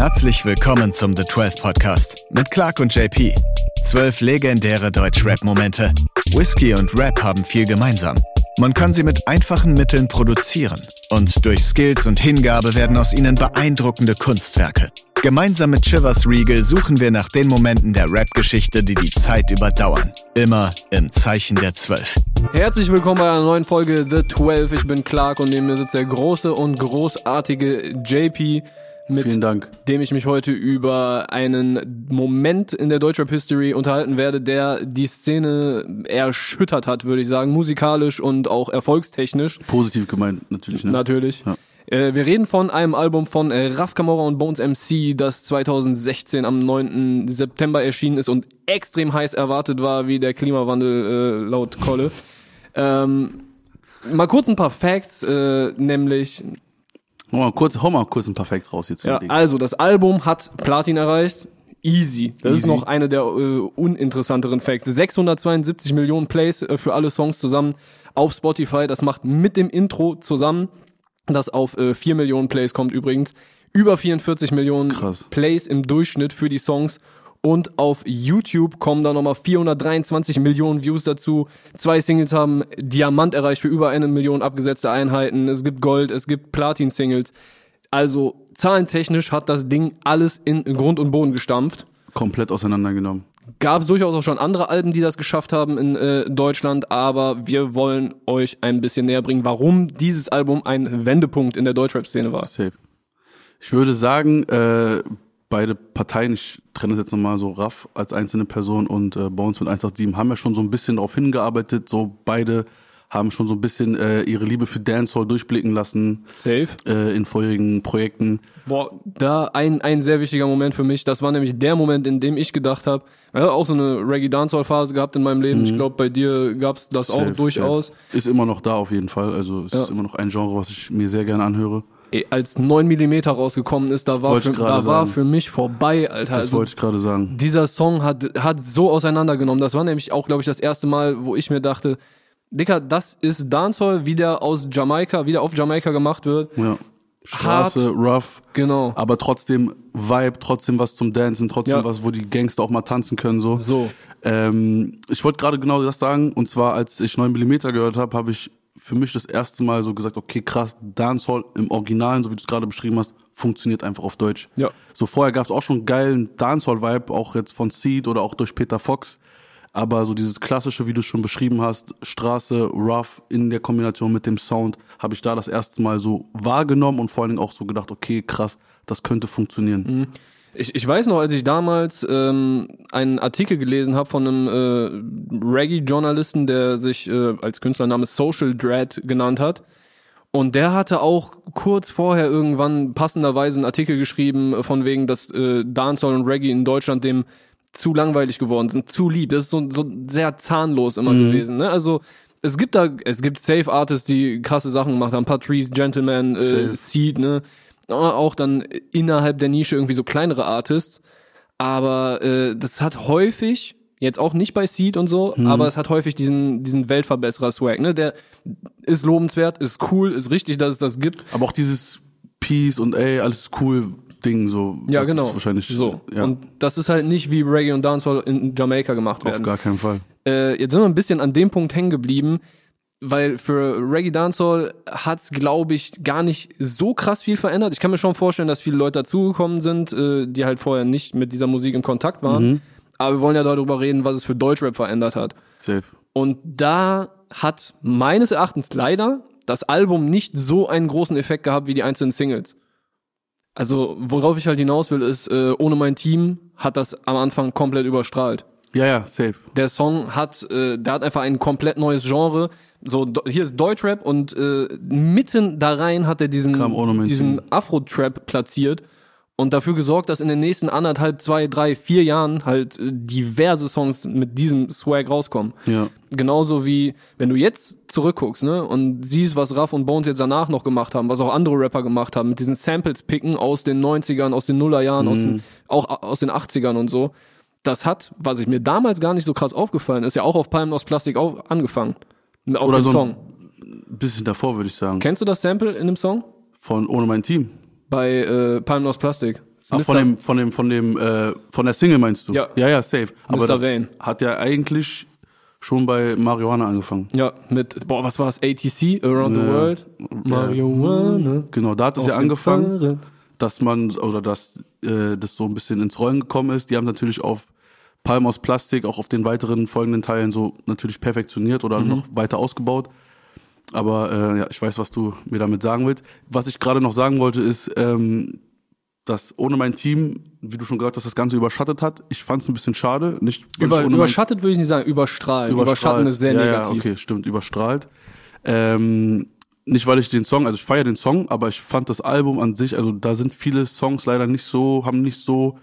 Herzlich willkommen zum The 12 Podcast mit Clark und JP. Zwölf legendäre Deutsch-Rap-Momente. Whisky und Rap haben viel gemeinsam. Man kann sie mit einfachen Mitteln produzieren und durch Skills und Hingabe werden aus ihnen beeindruckende Kunstwerke. Gemeinsam mit Chivers Regal suchen wir nach den Momenten der Rap-Geschichte, die die Zeit überdauern. Immer im Zeichen der Zwölf. Herzlich willkommen bei einer neuen Folge The 12. Ich bin Clark und neben mir sitzt der große und großartige JP, mit Vielen Dank. dem ich mich heute über einen Moment in der Deutschrap History unterhalten werde, der die Szene erschüttert hat, würde ich sagen, musikalisch und auch erfolgstechnisch. Positiv gemeint, natürlich. Ne? Natürlich. Ja. Äh, wir reden von einem Album von äh, Raf Camora und Bones MC, das 2016 am 9. September erschienen ist und extrem heiß erwartet war, wie der Klimawandel äh, laut Kolle. Ähm, mal kurz ein paar Facts, äh, nämlich Hau mal kurz, hau mal kurz ein Facts raus jetzt. ja, Ding. also das Album hat Platin erreicht. Easy. Das ist Easy. noch eine der äh, uninteressanteren Facts. 672 Millionen Plays äh, für alle Songs zusammen auf Spotify. Das macht mit dem Intro zusammen, das auf äh, 4 Millionen Plays kommt übrigens. Über 44 Millionen Krass. Plays im Durchschnitt für die Songs. Und auf YouTube kommen da nochmal 423 Millionen Views dazu. Zwei Singles haben Diamant erreicht für über eine Million abgesetzte Einheiten. Es gibt Gold, es gibt Platin-Singles. Also zahlentechnisch hat das Ding alles in Grund und Boden gestampft. Komplett auseinandergenommen. Gab es durchaus auch schon andere Alben, die das geschafft haben in äh, Deutschland, aber wir wollen euch ein bisschen näher bringen, warum dieses Album ein Wendepunkt in der Deutschrap-Szene war. Safe. Ich würde sagen, äh, beide Parteien, ich trenne das jetzt nochmal so Raff als einzelne Person und äh, Bones mit 187 haben ja schon so ein bisschen darauf hingearbeitet. So beide haben schon so ein bisschen äh, ihre Liebe für Dancehall durchblicken lassen Safe. äh, in vorherigen Projekten. Boah, da ein, ein sehr wichtiger Moment für mich. Das war nämlich der Moment, in dem ich gedacht habe, ja, auch so eine Reggae-Dancehall-Phase gehabt in meinem Leben. Ich glaube, bei dir gab's das auch Mhm. Safe, durchaus. safe. Ist immer noch da auf jeden Fall. Also es ist immer noch ein Genre, was ich mir sehr gerne anhöre. Ey, als 9 mm rausgekommen ist, da war, für, da war für mich vorbei, Alter. Das Also, wollte ich gerade sagen. dieser Song hat, hat so auseinandergenommen. Das war nämlich auch, glaube ich, das erste Mal, wo ich mir dachte, Dicker, das ist Dancehall, wie der aus Jamaika, wie der auf Jamaika gemacht wird. Ja. Straße, rough, Genau. aber trotzdem Vibe, trotzdem was zum Dancen, trotzdem Ja. was, wo die Gangster auch mal tanzen können. So. So. Ähm, ich wollte gerade genau das sagen. Und zwar, als ich 9 mm gehört habe, habe ich für mich das erste Mal so gesagt, okay, krass, Dancehall im Originalen, so wie du es gerade beschrieben hast, funktioniert einfach auf Deutsch. Ja. So vorher gab es auch schon einen geilen Dancehall-Vibe, auch jetzt von Seed oder auch durch Peter Fox. Aber so dieses klassische, wie du es schon beschrieben hast, Straße, Rough in der Kombination mit dem Sound, habe ich da das erste Mal so wahrgenommen und vor allen Dingen auch so gedacht, okay, krass, das könnte funktionieren. Ich, ich weiß noch, als ich damals ähm, einen Artikel gelesen habe von einem äh, Reggae-Journalisten, der sich äh, als Künstlername Social Dread genannt hat. Und der hatte auch kurz vorher irgendwann passenderweise einen Artikel geschrieben, von wegen, dass äh, Dancehall und Reggae in Deutschland dem zu langweilig geworden sind, zu lieb. Das ist so, so sehr zahnlos immer gewesen. Ne? Also es gibt da, es gibt Safe Artists, die krasse Sachen gemacht haben. Patrice, Gentleman, äh, Safe. Seed, ne? Aber Auch dann innerhalb der Nische irgendwie so kleinere Artists. Aber äh, das hat häufig, jetzt auch nicht bei Seed und so, aber es hat häufig diesen, diesen Weltverbesserer-Swag, ne? Der ist lobenswert, ist cool, ist richtig, dass es das gibt. Aber auch dieses Peace und ey, alles cool Ding, so. Ja, das genau. Ist wahrscheinlich so. Ja, Und das ist halt nicht wie Reggae und Dancehall in Jamaika gemacht auf werden. gar keinen Fall. Äh, jetzt sind wir ein bisschen an dem Punkt hängen geblieben, weil für Reggae Dancehall hat's, glaube ich, gar nicht so krass viel verändert. Ich kann mir schon vorstellen, dass viele Leute dazugekommen sind, äh, die halt vorher nicht mit dieser Musik in Kontakt waren. Mhm. Aber wir wollen ja darüber reden, was es für Deutschrap verändert hat. Safe. Und da hat meines Erachtens leider das Album nicht so einen großen Effekt gehabt wie die einzelnen Singles. Also, worauf ich halt hinaus will, ist, äh, ohne mein Team hat das am Anfang komplett überstrahlt. Ja, ja, safe. Der Song hat, äh, der hat einfach ein komplett neues Genre. So, hier ist Deutschrap und äh, mitten da rein hat er diesen, diesen. Afro-Trap platziert und dafür gesorgt, dass in den nächsten anderthalb, zwei, drei, vier Jahren halt äh, diverse Songs mit diesem Swag rauskommen. Ja. Genauso wie, wenn du jetzt zurückguckst, ne, und siehst, was Raff und Bones jetzt danach noch gemacht haben, was auch andere Rapper gemacht haben, mit diesen Samples picken aus den 90ern, aus den Nullerjahren, aus den, auch a- aus den 80ern und so. Das hat, was ich mir damals gar nicht so krass aufgefallen ist, ja auch auf Palmen aus Plastik auf, angefangen. Auf Oder so ein- Song. Ein bisschen davor, würde ich sagen. Kennst du das Sample in dem Song? Von Ohne mein Team. Bei äh, Palmen aus Plastik. Ach, von dem, von dem, von dem, äh, von der Single meinst du? Ja. Ja, ja, safe. Aber Mr. das Vane. hat ja eigentlich schon bei Marihuana angefangen. Ja, mit, boah, was war es? ATC, Around the Ja. World? Marihuana. Genau, da hat es ja angefangen, dass man, oder dass äh, das so ein bisschen ins Rollen gekommen ist. Die haben natürlich auf Palm aus Plastik, auch auf den weiteren folgenden Teilen so natürlich perfektioniert oder noch weiter ausgebaut. Aber äh, ja, ich weiß, was du mir damit sagen willst. Was ich gerade noch sagen wollte, ist, ähm, dass ohne mein Team, wie du schon gesagt hast, das Ganze überschattet hat. Ich fand es ein bisschen schade. Nicht Über, überschattet würde ich nicht sagen, überstrahlen. Überschatten ist sehr ja, negativ. Ja, okay, stimmt, überstrahlt. Ähm, nicht, weil ich den Song, also ich feiere den Song, aber ich fand das Album an sich, also da sind viele Songs leider nicht so, haben nicht so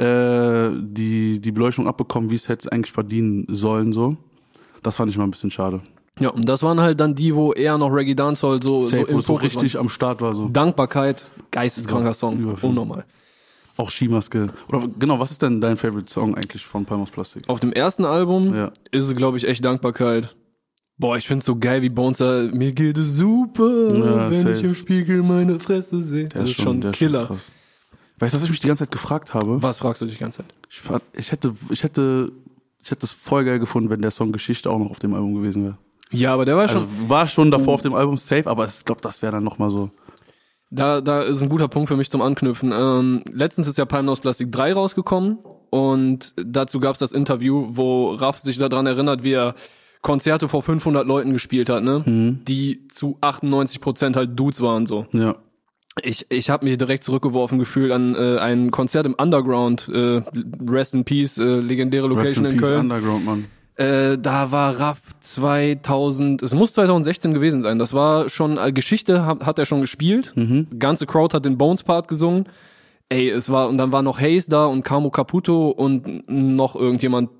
äh, die, die Beleuchtung abbekommen, wie es hätte eigentlich verdienen sollen, so. Das fand ich mal ein bisschen schade. Ja, und das waren halt dann die, wo eher noch Reggae Dancehall so, so Safe, im so Fokus richtig am Start war, so. Dankbarkeit, geisteskranker Song, Überfilm. unnormal. Auch Skimaske. Oder genau, was ist denn dein Favorite Song eigentlich von Palmos Plastik? Auf dem ersten Album Ja. ist es, glaube ich, echt Dankbarkeit. Boah, ich find's so geil, wie Bones da, mir geht es super, Ja, wenn safe. ich im Spiegel meine Fresse sehe. Das ist schon der Killer. krass. Weißt du, was ich mich die ganze Zeit gefragt habe? Was fragst du dich die ganze Zeit? Ich, fand, ich hätte, ich hätte, ich hätte es voll geil gefunden, wenn der Song Geschichte auch noch auf dem Album gewesen wäre. Ja, aber der war Also schon, war schon davor auf dem Album safe, aber ich glaube, das wäre dann nochmal so. da, da ist ein guter Punkt für mich zum Anknüpfen. Ähm, letztens ist ja Palm aus Plastik 3 rausgekommen und dazu gab's das Interview, wo Raff sich daran erinnert, wie er Konzerte vor 500 Leuten gespielt hat, ne? Mhm. Die zu 98 Prozent halt Dudes waren, so. Ja. Ich, ich habe mich direkt zurückgeworfen gefühlt an äh, ein Konzert im Underground, äh, Rest in Peace, äh, legendäre Rest Location in in, Peace Köln. Underground, Mann. Äh, da war Raff 2000, es muss 2016 gewesen sein. Das war schon äh, Geschichte, hat, hat er schon gespielt. Ganze Crowd hat den Bones Part gesungen. Ey, es war und dann war noch Hayes da und Camo Caputo und noch irgendjemand,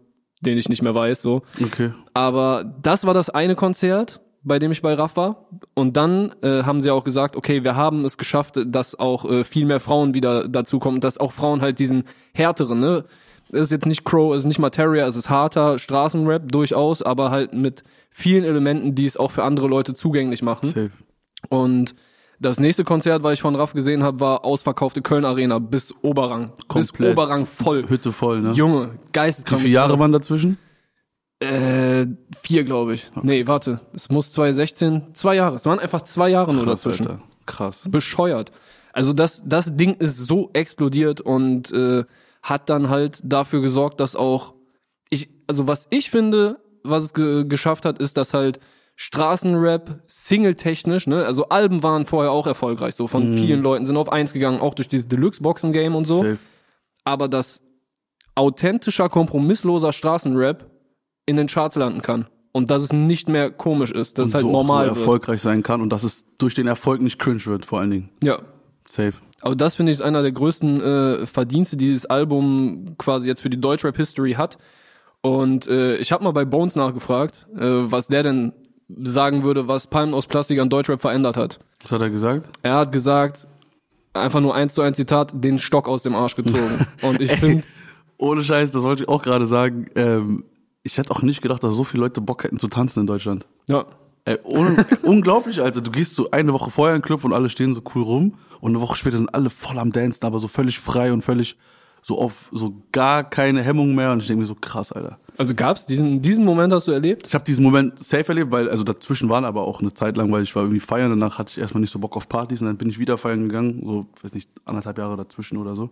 den ich nicht mehr weiß, so. Okay. Aber das war das eine Konzert, bei dem ich bei Raff war. Und dann äh, haben sie auch gesagt, okay, wir haben es geschafft, dass auch äh, viel mehr Frauen wieder dazukommen, dass auch Frauen halt diesen härteren, ne? Es ist jetzt nicht Crow, es ist nicht Materia, es ist harter Straßenrap durchaus, aber halt mit vielen Elementen, die es auch für andere Leute zugänglich machen. Safe. Und das nächste Konzert, was ich von Raff gesehen habe, war ausverkaufte Köln Arena bis Oberrang. Bis Komplett. Oberrang voll. Hütte voll, ne? Junge, Wie geisteskrank. viele Jahre waren dazwischen? Äh, vier, glaube ich. Nee, warte. Es muss 2016, zwei Jahre. Es waren einfach zwei Jahre nur Krass, dazwischen. Alter. Krass. Bescheuert. Also das, das Ding ist so explodiert und äh, hat dann halt dafür gesorgt, dass auch ich, also was ich finde, was es ge geschafft hat, ist, dass halt Straßenrap, Single-technisch, ne, also Alben waren vorher auch erfolgreich, so von vielen Leuten sind auf eins gegangen, auch durch dieses Deluxe-Boxen-Game und so Safe. aber dass authentischer, kompromissloser Straßenrap in den Charts landen kann. Und dass es nicht mehr komisch ist, dass es halt so normal so wird. erfolgreich sein kann und dass es durch den Erfolg nicht cringe wird, vor allen Dingen. Ja. Safe. Aber das finde ich ist einer der größten äh, Verdienste, die dieses Album quasi jetzt für die Deutschrap History hat. Und äh, ich habe mal bei Bones nachgefragt, äh, was der denn sagen würde, was Palmen aus Plastik an Deutschrap verändert hat. Was hat er gesagt? Er hat gesagt, einfach nur eins zu eins Zitat, den Stock aus dem Arsch gezogen. Und ich finde, Ohne Scheiß, das wollte ich auch gerade sagen. Ähm, ich hätte auch nicht gedacht, dass so viele Leute Bock hätten zu tanzen in Deutschland. ja, Ey, un unglaublich, Alter. Du gehst so eine Woche vorher in den Club und alle stehen so cool rum und eine Woche später sind alle voll am Dancen, aber so völlig frei und völlig so auf so gar keine Hemmung mehr und ich denke mir so krass, Alter. also gab's diesen diesen Moment hast du erlebt? Ich habe diesen Moment safe erlebt, weil also dazwischen waren aber auch eine Zeit lang, weil ich war irgendwie feiern, danach hatte ich erstmal nicht so Bock auf Partys und dann bin ich wieder feiern gegangen, so weiß nicht anderthalb Jahre dazwischen oder so.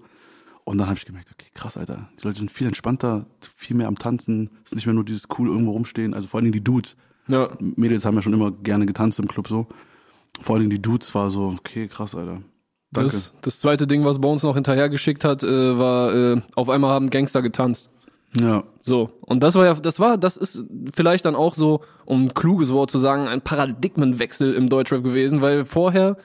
Und dann habe ich gemerkt, okay, krass, Alter. Die Leute sind viel entspannter, viel mehr am Tanzen. Es ist nicht mehr nur dieses cool irgendwo rumstehen. Also vor allen Dingen die Dudes. Ja, Mädels haben ja schon immer gerne getanzt im Club so. Vor allen Dingen die Dudes war so, okay, krass, Alter. Danke. Das, das zweite Ding, was Bones noch hinterher geschickt hat, äh, war, äh, auf einmal haben Gangster getanzt. ja. So. Und das war ja, das war, das ist vielleicht dann auch so, um ein kluges Wort zu sagen, ein Paradigmenwechsel im Deutschrap gewesen, weil vorher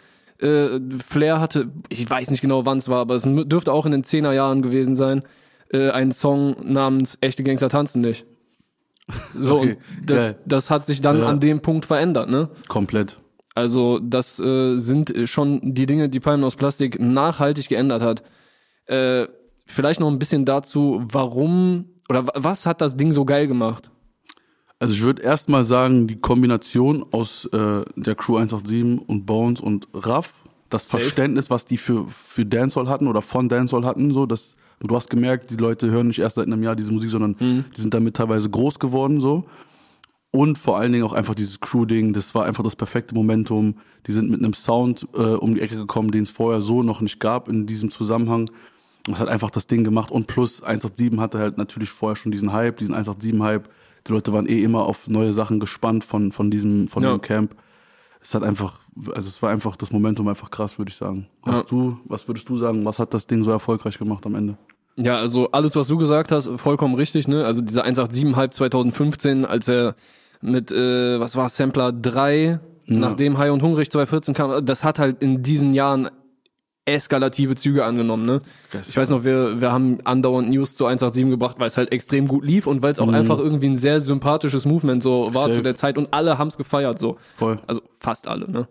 äh, Flair hatte, ich weiß nicht genau wann es war, aber es dürfte auch in den 10er Jahren gewesen sein, äh, einen Song namens Echte Gangster tanzen nicht. So, Okay, das, geil. das hat sich dann Ja. an dem Punkt verändert, ne? Komplett. Also das äh, sind schon die Dinge, die Palmen aus Plastik nachhaltig geändert hat. Äh, vielleicht noch ein bisschen dazu, warum oder wa- was hat das Ding so geil gemacht? Also ich würde erstmal sagen, die Kombination aus äh, der Crew 187 und Bones und Raff, das Verständnis, was die für, für Dancehall hatten oder von Dancehall hatten, so, das, du hast gemerkt, die Leute hören nicht erst seit einem Jahr diese Musik, sondern Mhm. die sind damit teilweise groß geworden, so. Und vor allen Dingen auch einfach dieses Crew-Ding, das war einfach das perfekte Momentum. Die sind mit einem Sound äh, um die Ecke gekommen, den es vorher so noch nicht gab in diesem Zusammenhang. Das hat einfach das Ding gemacht. Und plus 187 hatte halt natürlich vorher schon diesen Hype, diesen 187-Hype. Die Leute waren eh immer auf neue Sachen gespannt von, von diesem, von Ja. dem Camp. Es hat einfach, also es war einfach das Momentum einfach krass, würde ich sagen. Hast Ja. du, was würdest du sagen, was hat das Ding so erfolgreich gemacht am Ende? Ja, also alles, was du gesagt hast, vollkommen richtig, ne? Also dieser 187 Hype 2015, als er mit, äh, was war Sampler 3, nachdem High und Hungrig 2014 kam, das hat halt in diesen Jahren eskalative Züge angenommen, ne? Das- Ich weiß noch, wir, wir haben andauernd News zu 187 gebracht, weil es halt extrem gut lief und weil es auch einfach irgendwie ein sehr sympathisches Movement so war Safe. zu der Zeit und alle haben's gefeiert, so. Voll. Also fast alle, ne?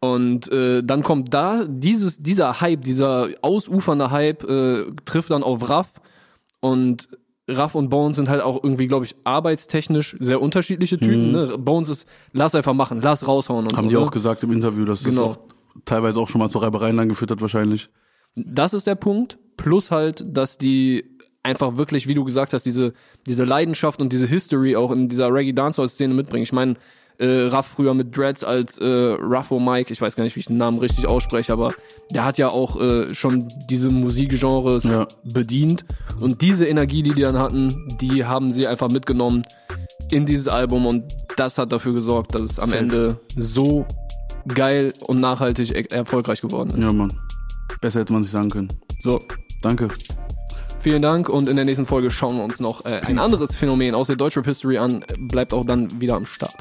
Und äh, dann kommt da dieses, dieser Hype, dieser ausufernde Hype, äh, trifft dann auf Raff und Raff und Bones sind halt auch irgendwie, glaube ich, arbeitstechnisch sehr unterschiedliche Typen. Ne? Bones ist, lass einfach machen, lass raushauen und Mhm. Haben so. die ne? auch gesagt im Interview, dass Genau. es auch teilweise auch schon mal zu Reibereien dann geführt hat, wahrscheinlich. Das ist der Punkt. Plus halt, dass die einfach wirklich, wie du gesagt hast, diese, diese Leidenschaft und diese History auch in dieser Reggae-Dancehall-Szene mitbringen. Ich meine, äh, Raff früher mit Dreads als äh, Raffo Mike, ich weiß gar nicht, wie ich den Namen richtig ausspreche, aber der hat ja auch äh, schon diese Musikgenres Ja. bedient. Und diese Energie, die die dann hatten, die haben sie einfach mitgenommen in dieses Album und das hat dafür gesorgt, dass es am. Ende so geil und nachhaltig e- erfolgreich geworden ist. Ja, Mann. Besser hätte man sich sagen können. So, Danke. Vielen Dank und in der nächsten Folge schauen wir uns noch äh, ein anderes Phänomen aus der Deutschrap History an. Bleibt auch dann wieder am Start.